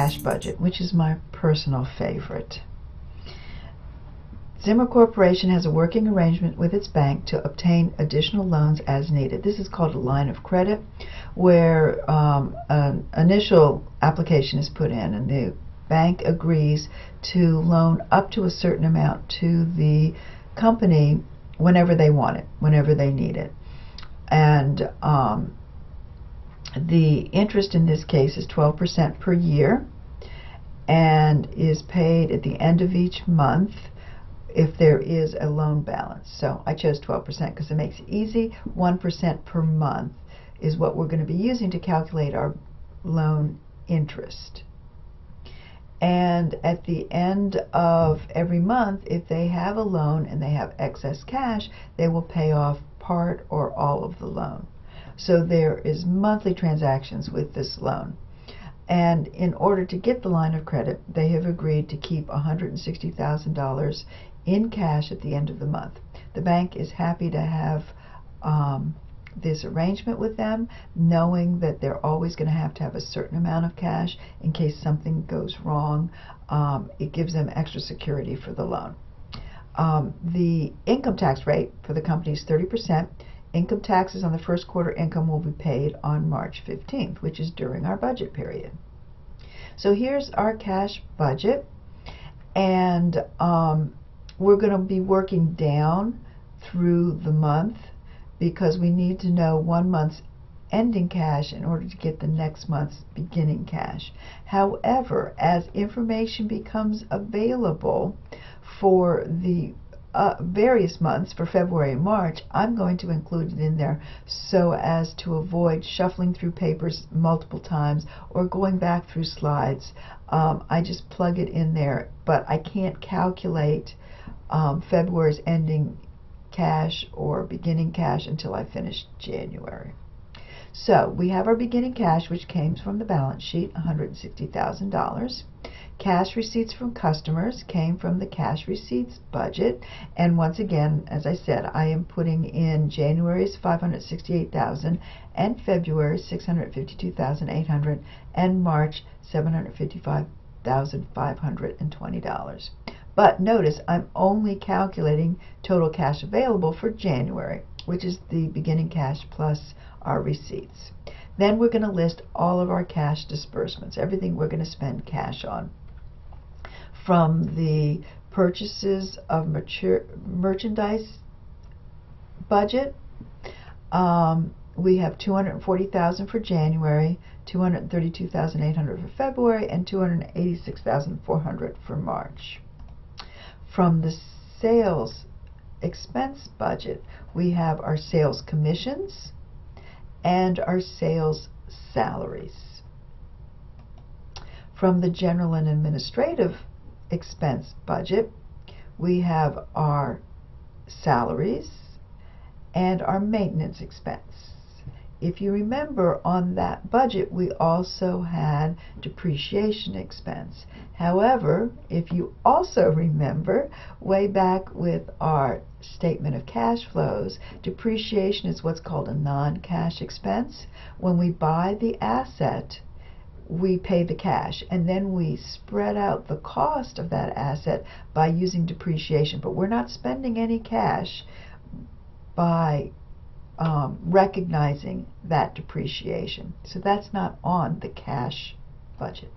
cash budget, which is my personal favorite. Zimmer Corporation has a working arrangement with its bank to obtain additional loans as needed. This is called a line of credit, where um, an initial application is put in and the bank agrees to loan up to a certain amount to the company whenever they want it, whenever they need it. And um, the interest in this case is 12% per year and is paid at the end of each month if there is a loan balance. So I chose 12% because it makes it easy. 1% per month is what we're going to be using to calculate our loan interest. And at the end of every month, if they have a loan and they have excess cash, they will pay off part or all of the loan. So there is monthly transactions with this loan. And in order to get the line of credit, they have agreed to keep $160,000 in cash at the end of the month. The bank is happy to have um, this arrangement with them, knowing that they're always going to have to have a certain amount of cash in case something goes wrong. Um, it gives them extra security for the loan. Um, the income tax rate for the company is 30%. Income taxes on the first quarter income will be paid on March 15th, which is during our budget period. So here's our cash budget, and um, we're going to be working down through the month because we need to know one month's ending cash in order to get the next month's beginning cash. However, as information becomes available for the uh, various months for February and March, I'm going to include it in there so as to avoid shuffling through papers multiple times or going back through slides. Um, I just plug it in there, but I can't calculate um, February's ending cash or beginning cash until I finish January. So we have our beginning cash, which came from the balance sheet, $160,000. Cash receipts from customers came from the cash receipts budget. And once again, as I said, I am putting in January's 568,000 and February's 652,800 and March $755,520. But notice I'm only calculating total cash available for January, which is the beginning cash plus our receipts. Then we're going to list all of our cash disbursements, everything we're going to spend cash on. From the purchases of mature, merchandise budget, um, we have 240,000 for January, 232,800 for February, and 286,400 for March. From the sales expense budget, we have our sales commissions and our sales salaries. From the general and administrative expense budget, we have our salaries and our maintenance expense. If you remember, on that budget, we also had depreciation expense. However, if you also remember, way back with our statement of cash flows, depreciation is what's called a non-cash expense. When we buy the asset, we pay the cash and then we spread out the cost of that asset by using depreciation. But we're not spending any cash by um, recognizing that depreciation. So that's not on the cash budget.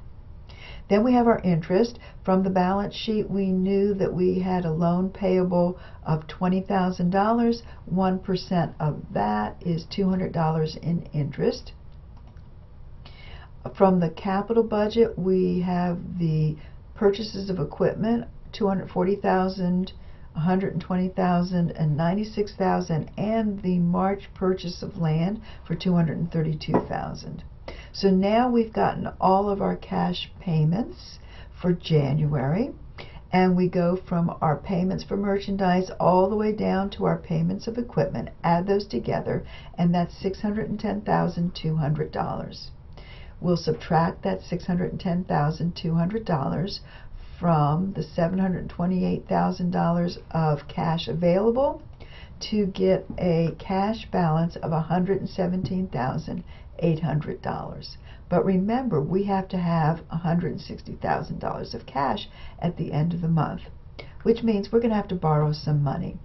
Then we have our interest. From the balance sheet, we knew that we had a loan payable of $20,000. 1% of that is $200 in interest. From the capital budget, we have the purchases of equipment, 240,000 120,000 and 96,000 and the March purchase of land for 232,000. So now we've gotten all of our cash payments for January and we go from our payments for merchandise all the way down to our payments of equipment, add those together, and that's $610,200. We'll subtract that $610,200 from the $728,000 of cash available to get a cash balance of $117,800. But remember, we have to have $160,000 of cash at the end of the month, which means we're going to have to borrow some money.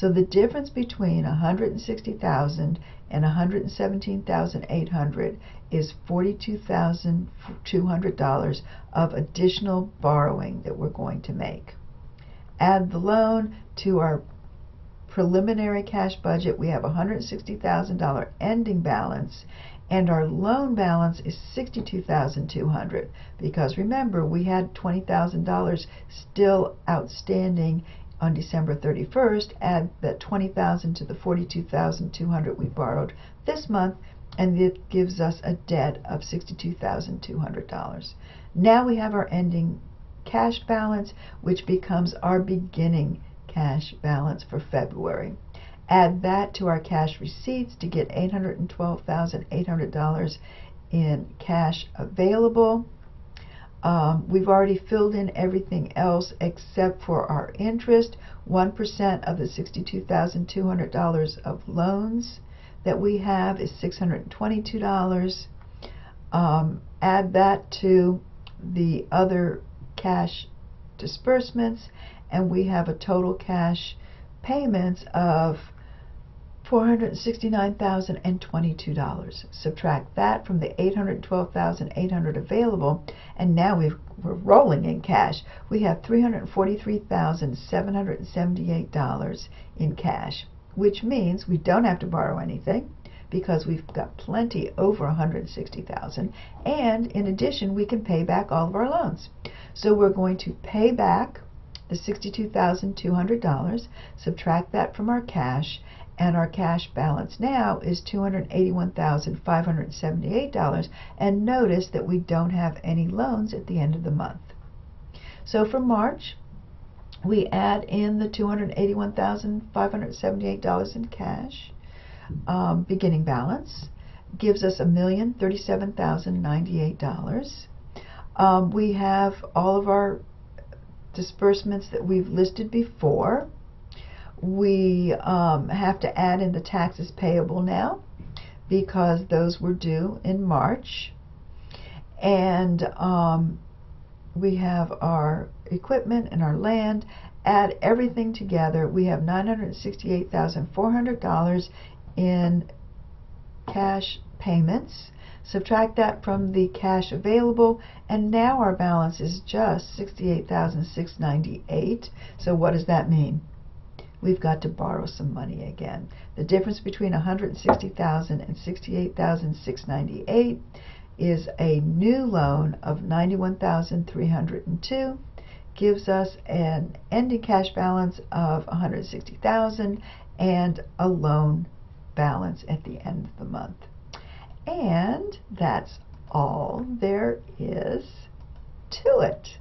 So the difference between 160,000 and 117,800 is $42,200 of additional borrowing that we're going to make. Add the loan to our preliminary cash budget, we have $160,000 ending balance and our loan balance is 62,200 because remember we had $20,000 still outstanding on December 31st add that 20,000 to the 42,200 we borrowed this month and it gives us a debt of $62,200 now we have our ending cash balance which becomes our beginning cash balance for February Add that to our cash receipts to get $812,800 in cash available. Um, we've already filled in everything else except for our interest, 1% of the $62,200 of loans that we have is $622. Um, add that to the other cash disbursements and we have a total cash payments of $469,022. Subtract that from the 812,800 available, and now we are rolling in cash. We have $343,778 in cash, which means we don't have to borrow anything because we've got plenty over 160,000 and in addition we can pay back all of our loans. So we're going to pay back the $62,200, subtract that from our cash, and our cash balance now is $281,578 and notice that we don't have any loans at the end of the month. So for March we add in the $281,578 in cash um, beginning balance gives us a million thirty-seven thousand ninety-eight dollars. Um, we have all of our disbursements that we've listed before we um, have to add in the taxes payable now because those were due in March. And um, we have our equipment and our land. Add everything together, we have $968,400 in cash payments. Subtract that from the cash available, and now our balance is just $68,698. So what does that mean? We've got to borrow some money again. The difference between 160,000 and 68,698 is a new loan of 91,302 gives us an ending cash balance of 160,000 and a loan balance at the end of the month. And that's all there is to it.